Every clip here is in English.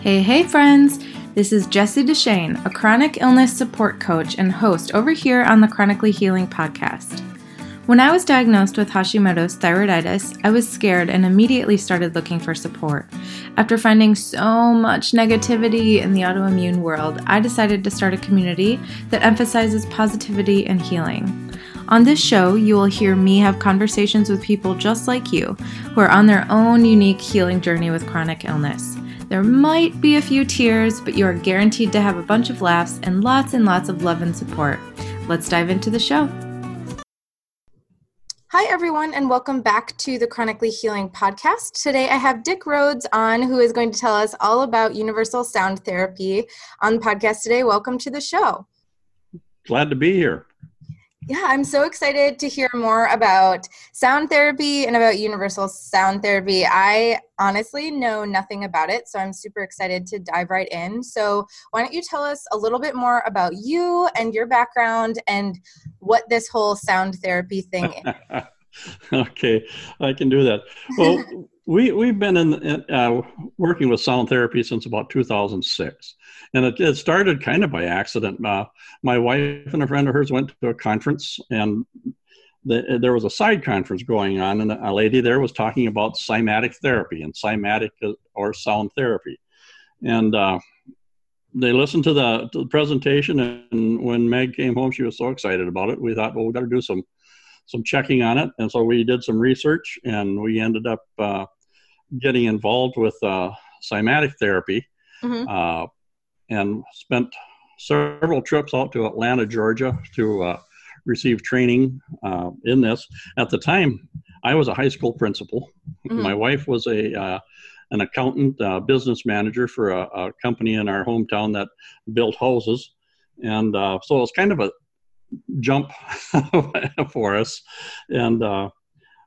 Hey, hey, friends! This is Jessie Deshane, a chronic illness support coach and host over here on the Chronically Healing podcast. When I was diagnosed with Hashimoto's thyroiditis, I was scared and immediately started looking for support. After finding so much negativity in the autoimmune world, I decided to start a community that emphasizes positivity and healing. On this show, you will hear me have conversations with people just like you who are on their own unique healing journey with chronic illness. There might be a few tears, but you are guaranteed to have a bunch of laughs and lots and lots of love and support. Let's dive into the show. Hi, everyone, and welcome back to the Chronically Healing podcast. Today I have Dick Rhodes on, who is going to tell us all about universal sound therapy on the podcast today. Welcome to the show. Glad to be here. Yeah, I'm so excited to hear more about sound therapy and about universal sound therapy. I honestly know nothing about it, so I'm super excited to dive right in. So, why don't you tell us a little bit more about you and your background and what this whole sound therapy thing is? okay, I can do that. Well, we we've been in uh, working with sound therapy since about 2006 and it, it started kind of by accident. Uh, my wife and a friend of hers went to a conference, and the, there was a side conference going on, and a lady there was talking about cymatic therapy and cymatic uh, or sound therapy, and uh, they listened to the, to the, presentation. And when Meg came home, she was so excited about it. We thought, well, we've got to do some some checking on it, and so we did some research, and we ended up uh, getting involved with uh, cymatic therapy. Mm-hmm. Uh, and spent several trips out to Atlanta, Georgia to uh, receive training uh, in this. At the time, I was a high school principal. Mm-hmm. My wife was a uh, an accountant, uh, business manager for a, a, company in our hometown that built houses, and uh, so it was kind of a jump for us. And uh,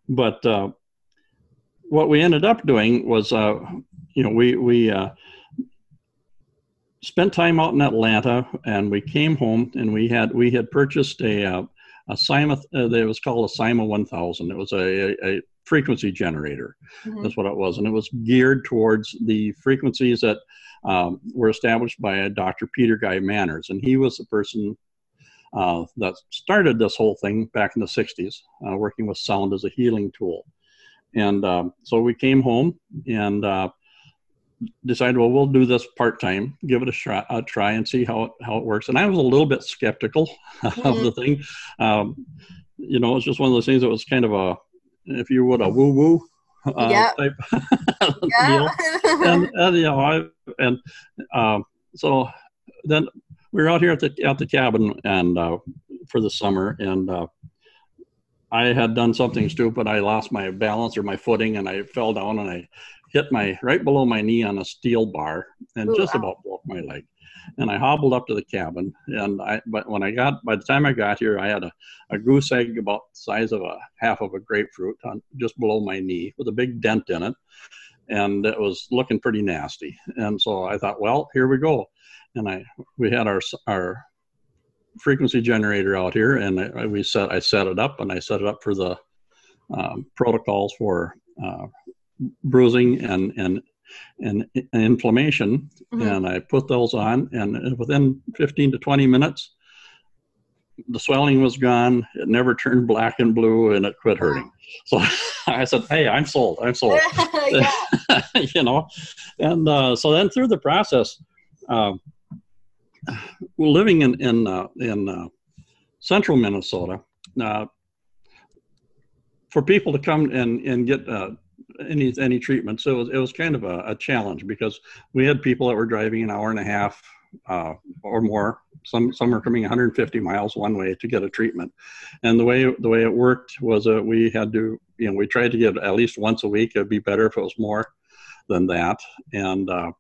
but what we ended up doing was, uh, you know, we we uh, spent time out in Atlanta, and we came home, and we had we had purchased a uh, a Cyma uh, that was called a Cyma 1000. It was a, a frequency generator. Mm-hmm. That's what it was, and it was geared towards the frequencies that um, were established by a Dr. Peter Guy Manners, and he was the person uh, that started this whole thing back in the 60s, uh, working with sound as a healing tool. And um, so we came home and uh, decided, well, we'll do this part time, give it a try, a try, and see how it, how it works. And I was a little bit skeptical mm-hmm. of the thing. Um, you know, it's just one of those things that was kind of a, if you would, a woo woo. Uh, yep. type deal. and, and, you know, I, and um, so then we were out here at the at the cabin and uh, for the summer, and uh, I had done something stupid. I lost my balance or my footing, and I fell down and I hit my right below my knee on a steel bar and Ooh, just wow. about broke my leg. And I hobbled up to the cabin. And I, but when I got, by the time I got here, I had a, a goose egg about the size of a half of a grapefruit on just below my knee with a big dent in it. And it was looking pretty nasty. And so I thought, well, here we go. And I, we had our, our frequency generator out here and I, we set, I set it up and I set it up for the um, protocols for uh, bruising and and and, and inflammation, mm-hmm. and I put those on, and within 15 to 20 minutes, the swelling was gone. It never turned black and blue, and it quit hurting. So I said, "Hey, I'm sold. I'm sold." you know, and uh, so then through the process, uh, living in in uh, in uh, central Minnesota, uh, for people to come and and get uh, any any treatment. So it was, it was kind of a, a, challenge because we had people that were driving an hour and a half uh, or more. Some some were coming 150 miles one way to get a treatment, and the way the way it worked was that we had to you know we tried to get at least once a week. It'd be better if it was more than that, and uh,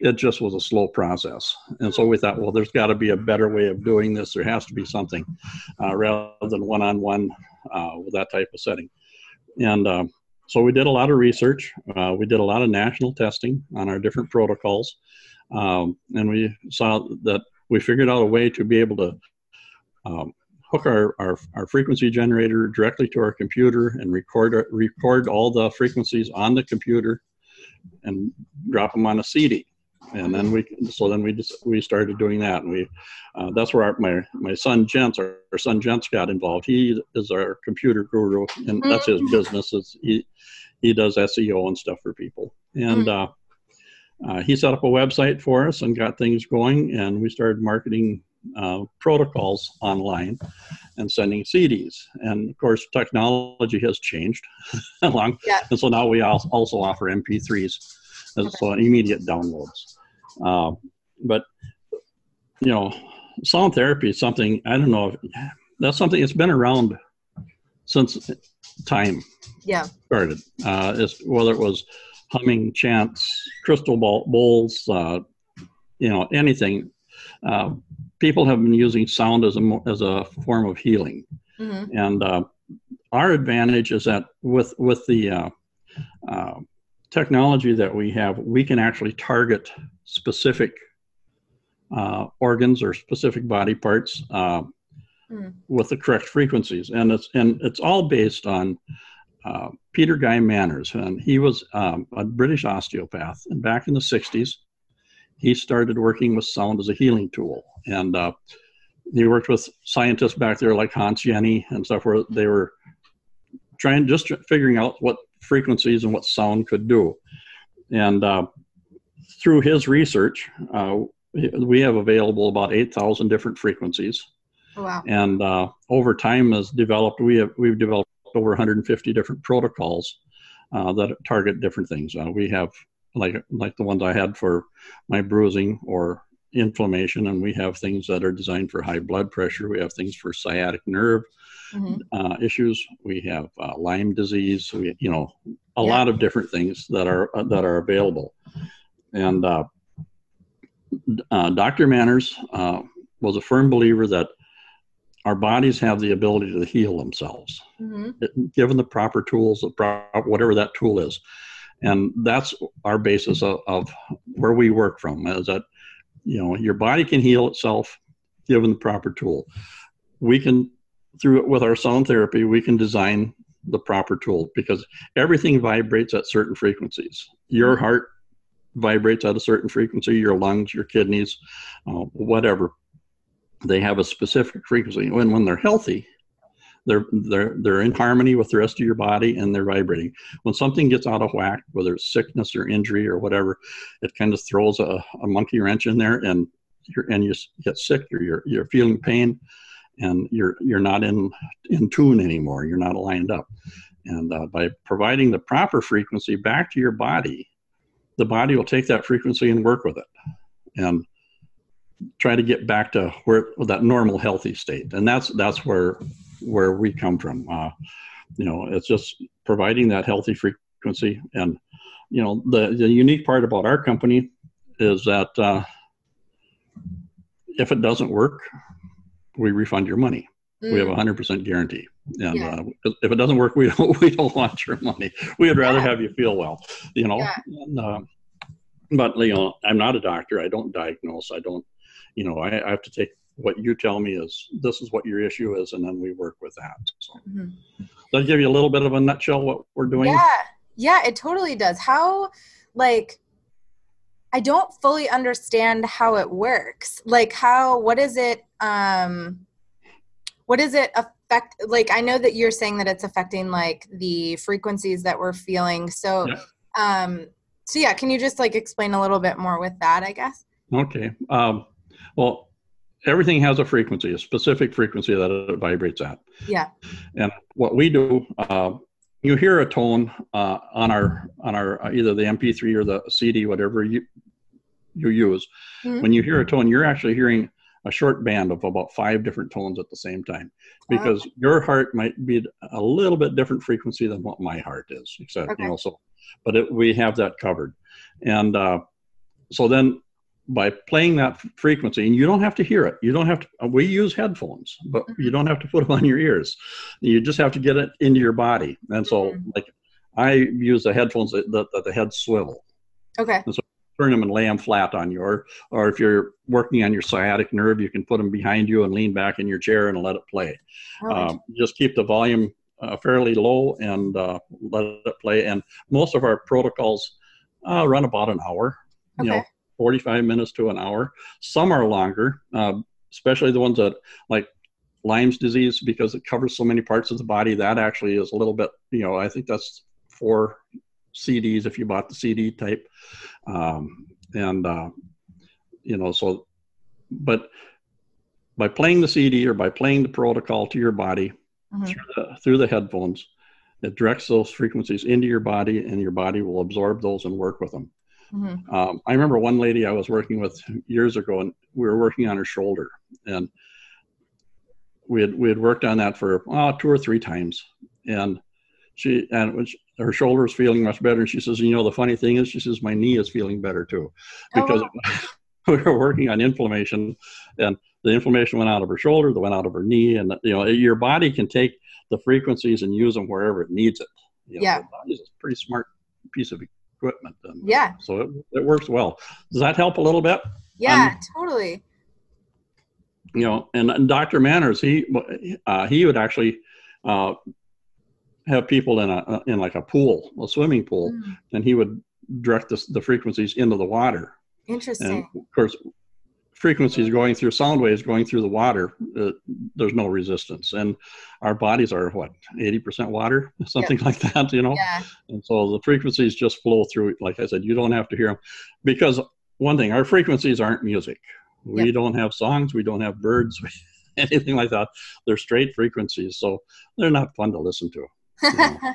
it just was a slow process. And so we thought, well, there's got to be a better way of doing this. There has to be something uh, rather than one on one with that type of setting. And uh, so we did a lot of research. Uh, we did a lot of national testing on our different protocols, um, and we saw that we figured out a way to be able to um, hook our, our, our, frequency generator directly to our computer and record record all the frequencies on the computer and drop them on a CD. And then we so then we just we started doing that and we uh, that's where our, my my son Gents our, our, son Gents got involved he is our computer guru and that's his mm. business is he he does SEO and stuff for people and mm. uh, uh, he set up a website for us and got things going and we started marketing uh, protocols online and sending CDs. And of course, technology has changed along, yeah. and so now we also offer MP3s, okay. So immediate downloads. Uh, but you know, sound therapy is something I don't know. If, that's something it's been around since time. Yeah. Started. Uh, whether it was humming chants, crystal ball, bowls, uh, you know, anything. Uh, people have been using sound as a as a form of healing, mm-hmm. and uh, our advantage is that with with the uh, uh, technology that we have, we can actually target specific uh, organs or specific body parts uh, mm. with the correct frequencies, and it's and it's all based on. Uh, Peter Guy Manners, and he was um, a British osteopath. And back in the 60s, he started working with sound as a healing tool. And uh, he worked with scientists back there like Hans Jenny and stuff where they were trying just figuring out what frequencies and what sound could do. And uh, through his research, uh, we have available about 8,000 different frequencies. Oh, wow. And uh, over time has developed, we have, we've developed over 150 different protocols uh, that target different things. Uh, we have like like the ones I had for my bruising or inflammation, and we have things that are designed for high blood pressure. We have things for sciatic nerve mm-hmm. uh, issues. We have uh, Lyme disease. We, you know, a yeah. lot of different things that are uh, that are available. And uh, uh, Dr. Manners uh, was a firm believer that our bodies have the ability to heal themselves, mm-hmm. given the proper tools, the pro- whatever that tool is. And that's our basis of, of where we work from is that you know your body can heal itself given the proper tool we can through it with our sound therapy we can design the proper tool because everything vibrates at certain frequencies your mm-hmm. heart vibrates at a certain frequency your lungs your kidneys uh, whatever they have a specific frequency when when they're healthy they're they're they're in harmony with the rest of your body and they're vibrating. When something gets out of whack, whether it's sickness or injury or whatever, it kind of throws a, a monkey wrench in there and you're and you get sick or you're you're feeling pain and you're you're not in in tune anymore. You're not aligned up. And uh, by providing the proper frequency back to your body, the body will take that frequency and work with it. And try to get back to where that normal healthy state and that's that's where where we come from. Uh, you know, it's just providing that healthy frequency. And, you know, the, the unique part about our company is that uh, if it doesn't work, we refund your money. Mm. We have a mm. hundred percent guarantee, and yeah. uh, if it doesn't work, we don't we don't want your money. We'd rather yeah. have you feel well, you know. Yeah. And, uh, but you know, I'm not a doctor. I don't diagnose. I don't, you know, I, I have to take what you tell me is this is what your issue is, and then we work with that. So mm-hmm. that give you a little bit of a nutshell what we're doing. Yeah, yeah, it totally does. How like I don't fully understand how it works. Like how what is it um what is it affect like I know that you're saying that it's affecting like the frequencies that we're feeling. So yeah. um so yeah, can you just like explain a little bit more with that, I guess? Okay. Um well everything has a frequency, a specific frequency that it vibrates at. Yeah. And what we do, uh, you hear a tone uh, on our on our uh, either the MP3 or the CD, whatever you you use. Mm-hmm. When you hear a tone, you're actually hearing a short band of about five different tones at the same time, because okay. your heart might be a little bit different frequency than what my heart is, except okay. you know. So, but it, we have that covered, and uh, so then by playing that frequency and you don't have to hear it you don't have to uh, we use headphones but mm-hmm. you don't have to put them on your ears you just have to get it into your body and so mm-hmm. like i use the headphones that, that, that the head swivel okay and so turn them and lay them flat on you or, or if you're working on your sciatic nerve you can put them behind you and lean back in your chair and let it play right. um, just keep the volume uh, fairly low and uh, let it play and most of our protocols uh, run about an hour okay. you know 45 minutes to an hour. Some are longer, uh, especially the ones that like Lyme's disease because it covers so many parts of the body. That actually is a little bit, you know, I think that's four CDs if you bought the CD type. Um, and, uh, you know, so, but by playing the CD or by playing the protocol to your body mm-hmm. through, the, through the headphones, it directs those frequencies into your body and your body will absorb those and work with them. Mm-hmm. Um, I remember one lady I was working with years ago, and we were working on her shoulder, and we had we had worked on that for oh, two or three times, and she and which, her shoulder was feeling much better. And she says, you know, the funny thing is, she says my knee is feeling better too, because oh, wow. we were working on inflammation, and the inflammation went out of her shoulder, that went out of her knee, and you know, your body can take the frequencies and use them wherever it needs it. You know, yeah, it's a pretty smart piece of equipment. And, yeah. So it, it works well. Does that help a little bit? Yeah, um, totally. You know, and, and Dr. Manners, he uh, he would actually uh, have people in a in like a pool, a swimming pool, mm. and he would direct the, the frequencies into the water. Interesting. And of course, frequencies going through sound waves going through the water uh, there's no resistance and our bodies are what 80% water something yep. like that you know yeah. and so the frequencies just flow through like i said you don't have to hear them because one thing our frequencies aren't music we yep. don't have songs we don't have birds anything like that they're straight frequencies so they're not fun to listen to you know?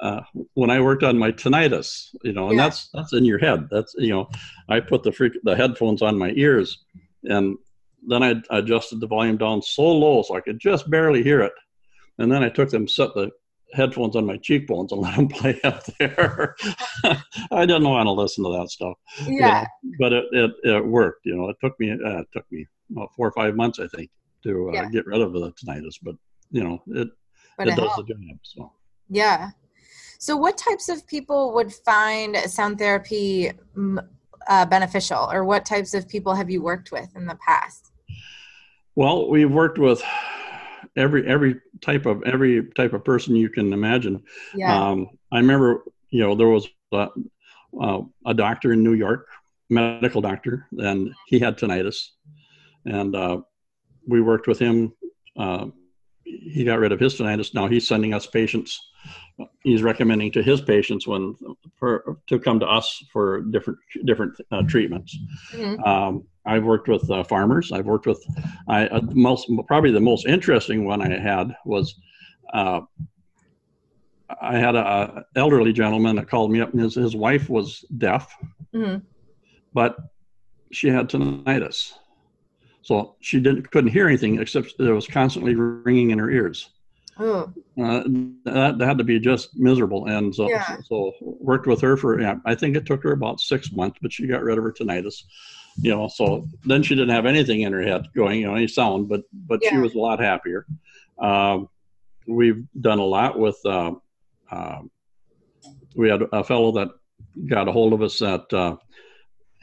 uh, when I worked on my tinnitus, you know, and yeah. that's that's in your head. That's you know, I put the freak, the headphones on my ears, and then I adjusted the volume down so low so I could just barely hear it. And then I took them, set the headphones on my cheekbones, and let them play up there. I didn't want to listen to that stuff. Yeah. You know, but it, it, it worked. You know, it took me uh, it took me about four or five months, I think, to uh, yeah. get rid of the tinnitus. But you know, it but it, it does helped. the job. So. Yeah. So, what types of people would find sound therapy uh, beneficial, or what types of people have you worked with in the past? Well, we've worked with every every type of every type of person you can imagine. Yeah. Um, I remember, you know, there was a, uh, a doctor in New York, medical doctor, and he had tinnitus, and uh, we worked with him. He got rid of his tinnitus. Now he's sending us patients he's recommending to his patients when for to come to us for different different uh, treatments. Mm-hmm. Um, I've worked with uh, farmers. I've worked with I uh, most probably the most interesting one I had was uh, I had a, a, elderly gentleman that called me up and his his wife was deaf, mm-hmm. but she had tinnitus. So she didn't couldn't hear anything except it was constantly ringing in her ears. Oh. Uh, that, that, had to be just miserable. And so, yeah. so worked with her for, yeah, I think it took her about six months, but she got rid of her tinnitus. You know, so then she didn't have anything in her head going, you know, any sound, but but yeah. she was a lot happier. Um, we've done a lot with. Uh, uh, we had a fellow that got a hold of us that uh,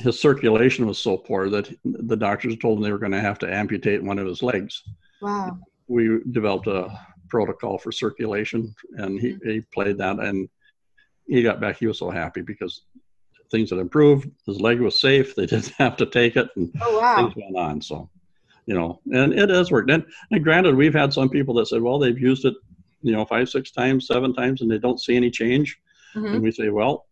his circulation was so poor that the doctors told him they were going to have to amputate one of his legs. Wow. We developed a protocol for circulation, and he, he played that, and he got back. He was so happy because things had improved. His leg was safe. They didn't have to take it, and oh, wow. things went on. So, you know, and it has worked. And, and granted, we've had some people that said, well, they've used it, you know, five, six times, seven times, and they don't see any change. Mm-hmm. And we say, well,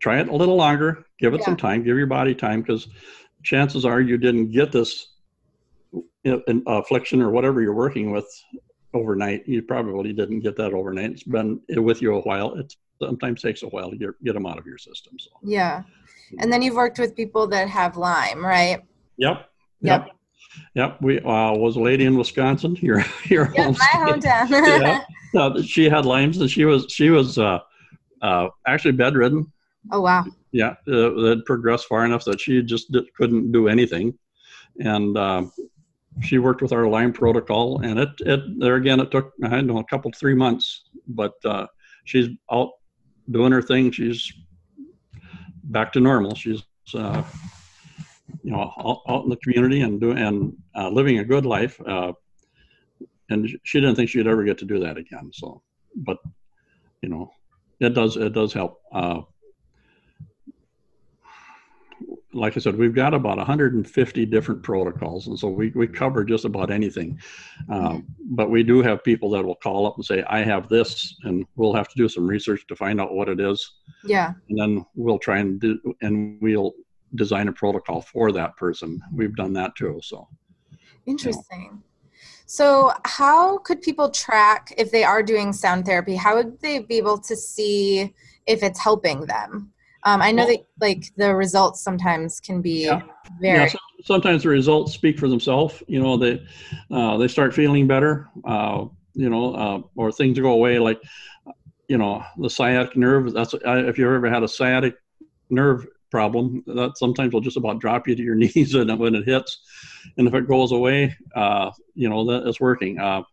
try it a little longer. Give it yeah. some time. Give your body time because chances are you didn't get this affliction or whatever you're working with overnight. You probably didn't get that overnight. It's been with you a while. It sometimes takes a while to get, get them out of your system. So yeah, and then you've worked with people that have Lyme, right? Yep. Yep. Yep. yep. We uh, was a lady in Wisconsin. Your your yep, my hometown. yeah. Uh, she had Lyme's, and she was she was uh, uh, actually bedridden. Oh wow. Yeah, uh, it progressed far enough that she just did, couldn't do anything, and uh, she worked with our Lyme protocol, and it it there again it took I don't know a couple three months, but uh, she's out doing her thing. She's back to normal. She's uh, you know out, out, in the community and doing and uh, living a good life. Uh, and she didn't think she'd ever get to do that again. So, but you know, it does it does help. Like I said, we've got about 150 different protocols, and so we, we cover just about anything. Um, but we do have people that will call up and say, "I have this," and we'll have to do some research to find out what it is. Yeah. And then we'll try and do, and we'll design a protocol for that person. We've done that too. So interesting. So, how could people track if they are doing sound therapy? How would they be able to see if it's helping them? Um, I know well, that like the results sometimes can be yeah. very. Yeah, so sometimes the results speak for themselves. You know, they uh, they start feeling better. Uh, you know, uh, or things go away. Like, you know, the sciatic nerve. That's if you've ever had a sciatic nerve problem, that sometimes will just about drop you to your knees when it hits, and if it goes away, uh, you know that it's working. Uh,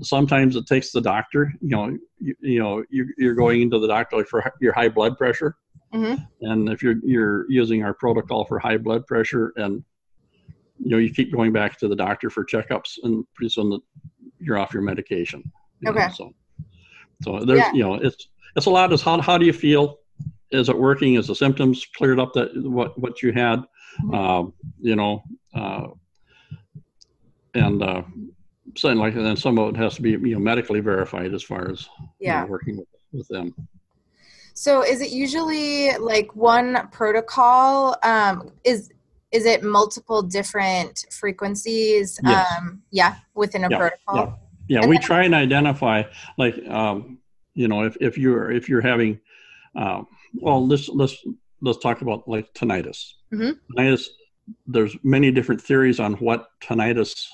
sometimes it takes the doctor. You know, you, you know, you, you're going into the doctor for your high blood pressure Mm-hmm. And if you're you're using our protocol for high blood pressure, and you know you keep going back to the doctor for checkups, and pretty soon the, you're off your medication. You okay. Know, so so there's yeah. you know it's it's a lot. Is how how do you feel? Is it working? Is the symptoms cleared up that what what you had? Mm-hmm. Uh, you know, uh, and uh, something like that. And some of it has to be you know medically verified as far as yeah you know, working with, with them. So is it usually like one protocol? Um, is is it multiple different frequencies? Yes. Um, yeah, within a yeah, protocol. Yeah, yeah. we try and identify like um, you know if, if you're if you're having um, well let's let's let's talk about like tinnitus. Mm-hmm. Tinnitus. There's many different theories on what tinnitus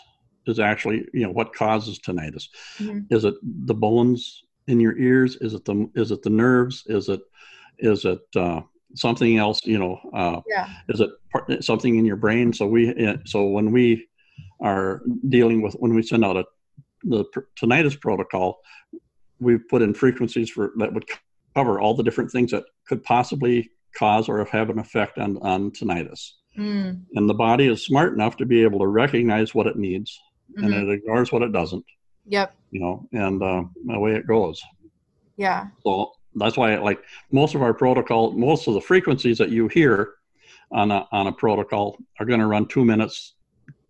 is actually you know what causes tinnitus. Mm-hmm. Is it the bones? In your ears? Is it the is it the nerves? Is it is it uh, something else? You know, uh, yeah. is it part, something in your brain? So we uh, so when we are dealing with when we send out a the tinnitus protocol, we've put in frequencies for that would cover all the different things that could possibly cause or have an effect on on tinnitus. Mm. And the body is smart enough to be able to recognize what it needs, mm-hmm. and it ignores what it doesn't. Yep. You know, and uh, away it goes. Yeah. So that's why, like most of our protocol, most of the frequencies that you hear on a on a protocol are going to run two minutes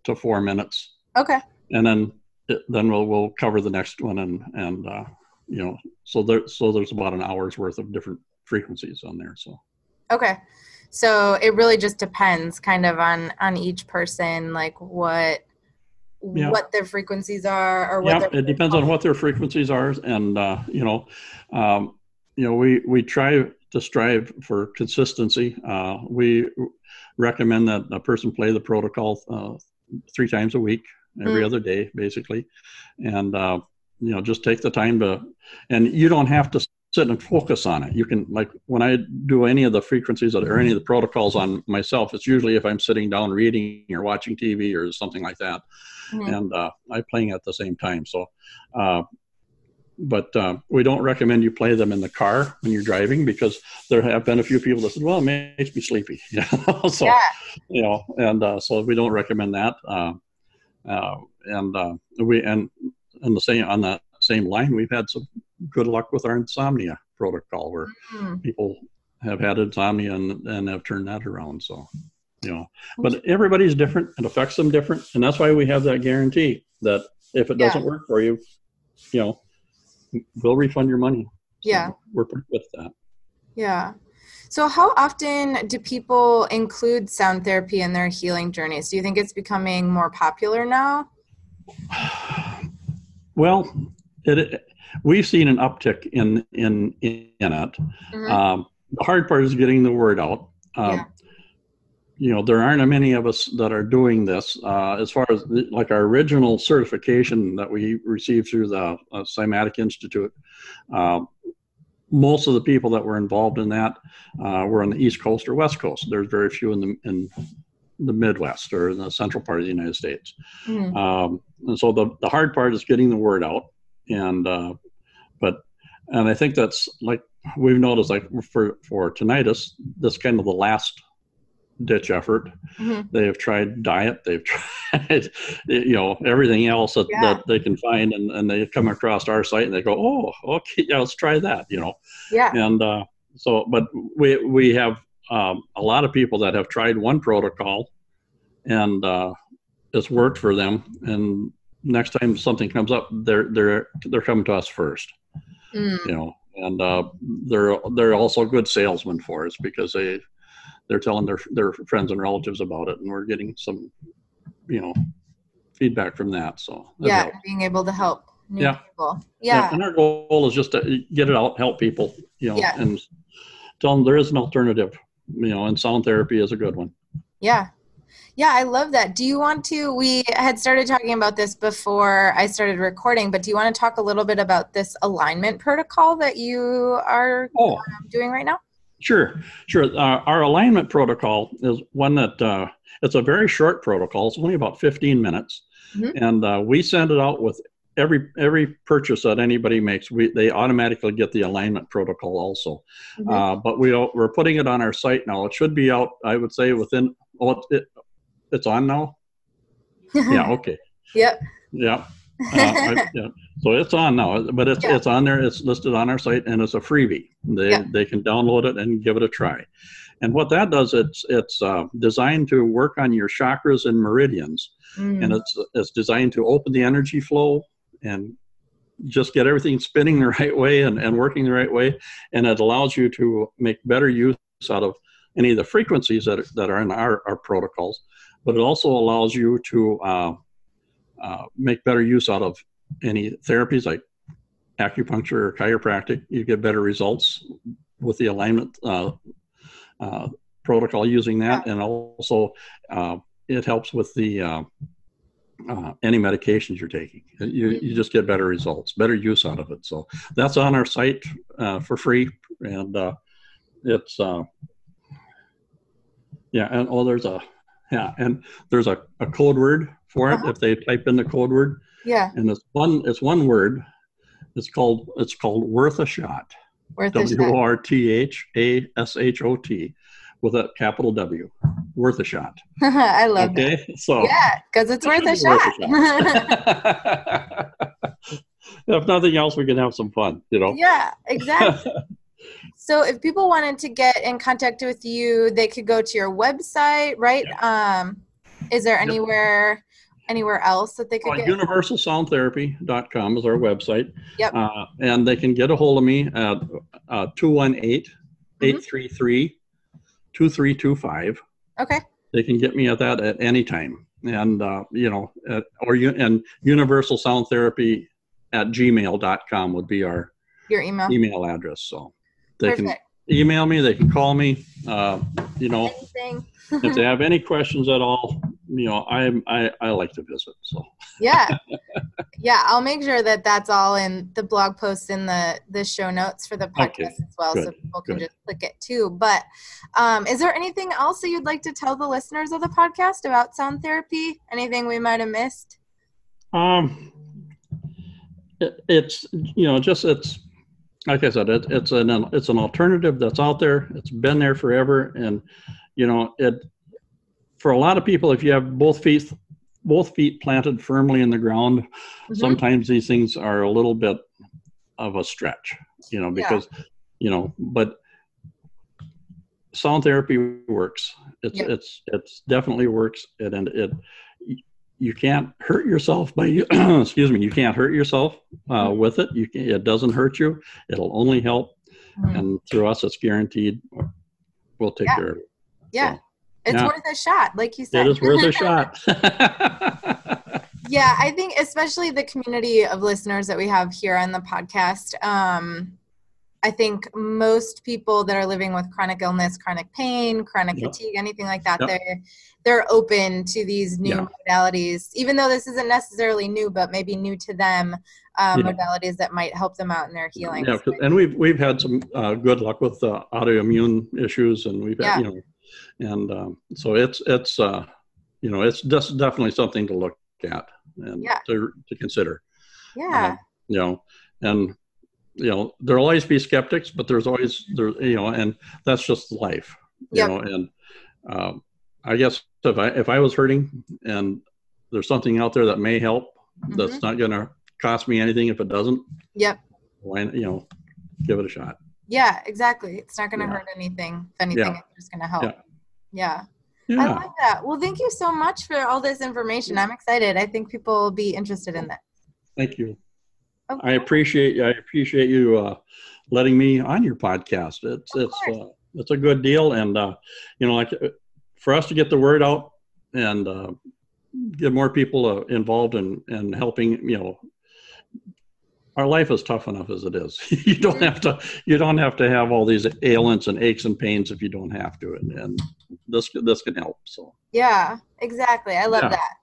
to four minutes. Okay. And then it, then we'll we'll cover the next one and and uh, you know so there so there's about an hour's worth of different frequencies on there. So. Okay. So it really just depends kind of on on each person like what yeah. what their frequencies are or what yeah, it depends on what their frequencies are and uh, you know um, you know we we try to strive for consistency uh, we recommend that a person play the protocol uh, three times a week every mm. other day basically and uh, you know just take the time to and you don't have to sit and focus on it. You can like when I do any of the frequencies or any of the protocols on myself, it's usually if I'm sitting down reading or watching TV or something like that, mm-hmm. and uh, I'm playing at the same time. So, uh, but uh, we don't recommend you play them in the car when you're driving because there have been a few people that said, "Well, it makes me sleepy." so, yeah. you know, and uh, so we don't recommend that. Uh, uh, and we and and the same on that same line, we've had some good luck with our insomnia protocol where mm-hmm. people have had insomnia and, and have turned that around. So, you know, but everybody's different. It affects them different. And that's why we have that guarantee that if it doesn't yeah. work for you, you know, we'll refund your money. So yeah. We're pretty good that. Yeah. So, how often do people include sound therapy in their healing journeys? Do you think it's becoming more popular now? Well, it, we've seen an uptick in in in it. Mm-hmm. Um, the hard part is getting the word out. Um, yeah. You know, there aren't many of us that are doing this. Uh, as far as the, like our original certification that we received through the uh, Cymatic Institute, uh, most of the people that were involved in that uh, were on the East Coast or West Coast. There's very few in the in the Midwest or in the central part of the United States. Mm-hmm. Um, and so the, the hard part is getting the word out and uh, but and I think that's like we've noticed like for for tinnitus, that's kind of the last ditch effort. Mm-hmm. They have tried diet, they've tried you know everything else that, yeah. that they can find, and and they come across our site and they go, oh, okay, yeah, let's try that, you know. Yeah. And uh, so, but we we have um, a lot of people that have tried one protocol and uh, it's worked for them, and next time something comes up, they're they're they're coming to us first. Mm. You know, and uh, they're they're also good salesmen for us because they they're telling their their friends and relatives about it, and we're getting some, you know, feedback from that. So that yeah, helps. being able to help yeah. people. Yeah. yeah. and our goal is just to get it out, help people, you know, yeah. and tell them there is an alternative, you know, and sound therapy is a good one. Yeah, yeah, I love that. Do you want to? We had started talking about this before I started recording, but do you want to talk a little bit about this alignment protocol that you are oh. um, doing right now? Sure, sure. Uh, our alignment protocol is one that uh, it's a very short protocol. It's only about 15 minutes, mm-hmm. and uh, we send it out with every every purchase that anybody makes. We they automatically get the alignment protocol also. Mm-hmm. Uh, but we we're putting it on our site now. It should be out. I would say within. Well, it, it's on now. yeah. Okay. Yep. Yeah. Uh, I, yeah. So it's on now, but it's yeah. it's on there. It's listed on our site, and it's a freebie. They yeah. they can download it and give it a try. And what that does, it's it's uh, designed to work on your chakras and meridians, mm. and it's it's designed to open the energy flow and just get everything spinning the right way and, and working the right way. And it allows you to make better use out of any of the frequencies that, that are in our, our protocols but it also allows you to uh, uh, make better use out of any therapies like acupuncture or chiropractic. You get better results with the alignment uh, uh protocol using that, and also uh, it helps with the uh, any medications you're taking. You, you just get better results, better use out of it. So that's on our site for free, and it's yeah, and oh, there's a yeah, and there's a, a code word for it uh-huh. if they type in the code word. Yeah. And it's one it's one word. It's called it's called worth a shot. Worth W O R T H A S H O T with a capital W. Worth a shot. I love it. okay? that. So Yeah, because it's worth a shot. Worth a shot. if nothing else, we can have some fun, you know. Yeah, exactly. So if people wanted to get in contact with you, they could go to your website, right? Um, is there anywhere anywhere else that they could get? Universalsoundtherapy.com is our website. Yep. Uh, and they can get a hold of me at uh, 218 833 2325. Okay. They can get me at that at any time. And, uh, you know, at, or you, and universal sound therapy at gmail.com would be our your email email address. So they Perfect. can email me. They can call me. Uh, you know, if they have any questions at all, you know, i'm I I like to visit. So yeah, yeah, I'll make sure that that's all in the blog post in the the show notes for the podcast okay. as well, Good. so people can Good. just click it too. But um, is there anything else that you'd like to tell the listeners of the podcast about sound therapy? Anything we might have missed? Um, it, it's you know just it's like I said, it, it's an it's an alternative that's out there. It's been there forever, and you know it. For a lot of people, if you have both feet both feet planted firmly in the ground, mm-hmm. sometimes these things are a little bit of a stretch. You know, because yeah. you know, but sound therapy works. It's yep. it's it's definitely works, and, and it you can't hurt yourself by you excuse me you can't hurt yourself uh, mm-hmm. with it you can, it doesn't hurt you it'll only help mm-hmm. and through us it's guaranteed we'll take yeah. care of it yeah so, it's yeah. worth a shot like you said it is worth a shot yeah i think especially the community of listeners that we have here on the podcast um, I think most people that are living with chronic illness, chronic pain, chronic yep. fatigue, anything like that, yep. they're they're open to these new yeah. modalities, even though this isn't necessarily new, but maybe new to them, um, yeah. modalities that might help them out in their healing. Yeah, and we've we've had some uh, good luck with uh, autoimmune issues, and we've had, you know, and um, so it's it's uh, you know it's just definitely something to look at and to to consider. Yeah. Uh, you know, and you know there'll always be skeptics but there's always there you know and that's just life you yep. know and um, i guess if i if i was hurting and there's something out there that may help mm-hmm. that's not going to cost me anything if it doesn't yep why you know give it a shot Yeah, exactly. It's not going to Yeah. hurt anything. If anything, Yeah. it's just going to help. Yeah. Yeah. I Yeah. like that. Well, thank you so much for all this information. I'm excited. I think people will be interested in that. Thank you. I Okay. appreciate I appreciate you uh, letting me on your podcast. It's Of it's uh, it's a good deal, and uh, you know, like uh, for us to get the word out and uh, get more people uh, involved in in helping, you know, our life is tough enough as it is. you don't have to you don't have to have all these ailments and aches and pains if you don't have to, and, and this this can help. So Yeah, exactly. I love Yeah. that.